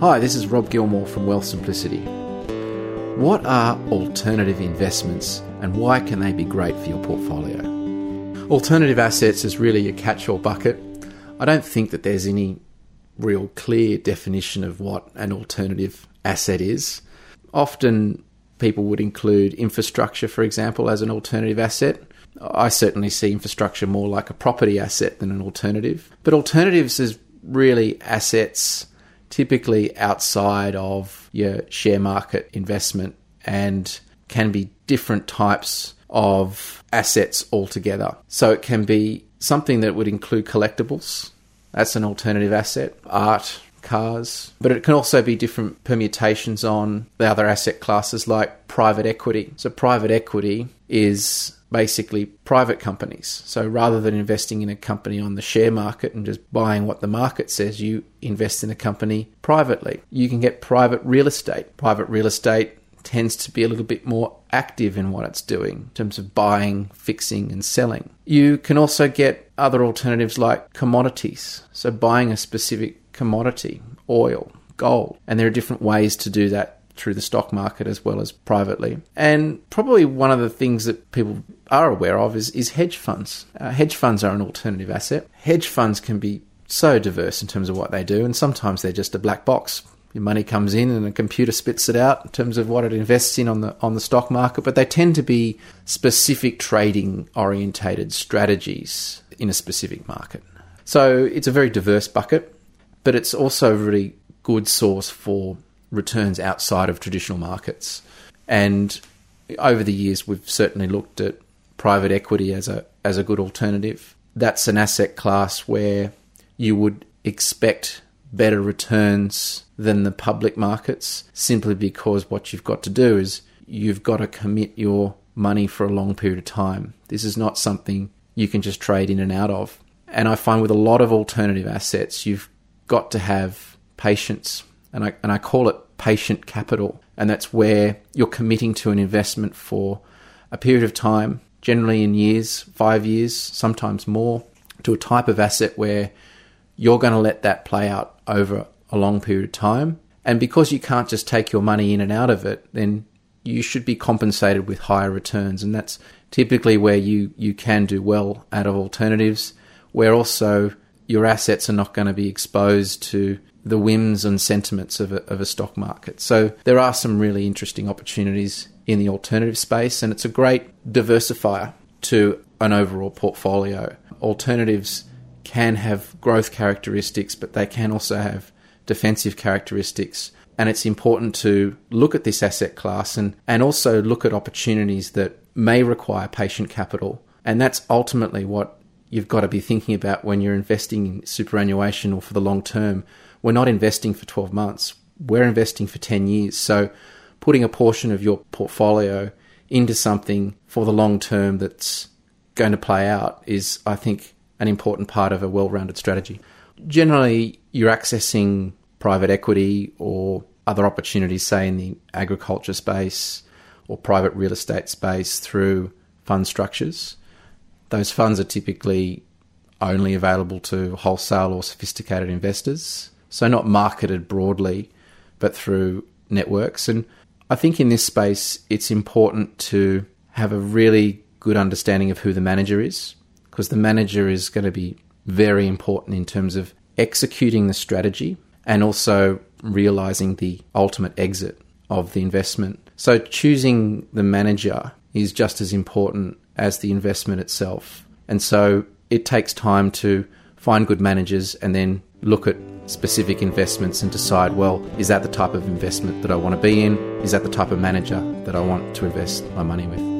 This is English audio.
Hi, this is Rob Gilmore from Wealth Simplicity. What are alternative investments and why can they be great for your portfolio? Alternative assets is really a catch all bucket. I don't think that there's any real clear definition of what an alternative asset is. Often people would include infrastructure, for example, as an alternative asset. I certainly see infrastructure more like a property asset than an alternative. But alternatives is really assets typically outside of your share market investment and can be different types of assets altogether. So it can be something that would include collectibles. That's an alternative asset, art, cars, but it can also be different permutations on the other asset classes like private equity. So private equity is basically private companies. So rather than investing in a company on the share market and just buying what the market says, you invest in a company privately. You can get private real estate. Private real estate tends to be a little bit more active in what it's doing in terms of buying, fixing, and selling. You can also get other alternatives like commodities. So buying a specific commodity, oil, gold. And there are different ways to do that through the stock market as well as privately. And probably one of the things that people are aware of is, is hedge funds. Uh, hedge funds are an alternative asset. Hedge funds can be so diverse in terms of what they do, and sometimes they're just a black box. Your money comes in and a computer spits it out in terms of what it invests in on the on the stock market, but they tend to be specific trading orientated strategies in a specific market. So it's a very diverse bucket, but it's also a really good source for returns outside of traditional markets. And over the years, we've certainly looked at private equity as a as a good alternative. That's an asset class where you would expect better returns than the public markets simply because what you've got to do is you've got to commit your money for a long period of time. This is not something you can just trade in and out of. And I find with a lot of alternative assets, you've got to have patience. And I, and I call it patient capital. And that's where you're committing to an investment for a period of time, generally in years, five years, sometimes more, to a type of asset where you're going to let that play out over a long period of time. And because you can't just take your money in and out of it, then you should be compensated with higher returns. And that's typically where you, you can do well out of alternatives, where also your assets are not going to be exposed to the whims and sentiments of a, of a stock market. So there are some really interesting opportunities in the alternative space, and it's a great diversifier to an overall portfolio. Alternatives can have growth characteristics, but they can also have defensive characteristics. And it's important to look at this asset class and, and also look at opportunities that may require patient capital. And that's ultimately what you've got to be thinking about when you're investing in superannuation or for the long term. We're not investing for 12 months, we're investing for 10 years. So putting a portion of your portfolio into something for the long term that's going to play out is, I think, an important part of a well rounded strategy. Generally, you're accessing private equity or other opportunities, say in the agriculture space or private real estate space through fund structures. Those funds are typically only available to wholesale or sophisticated investors, so not marketed broadly, but through networks. And I think in this space, it's important to have a really good understanding of who the manager is, because the manager is going to be very important in terms of executing the strategy and also realizing the ultimate exit of the investment. So choosing the manager is just as important as the investment itself. And so it takes time to find good managers and then look at specific investments and decide well, is that the type of investment that I want to be in? Is that the type of manager that I want to invest my money with?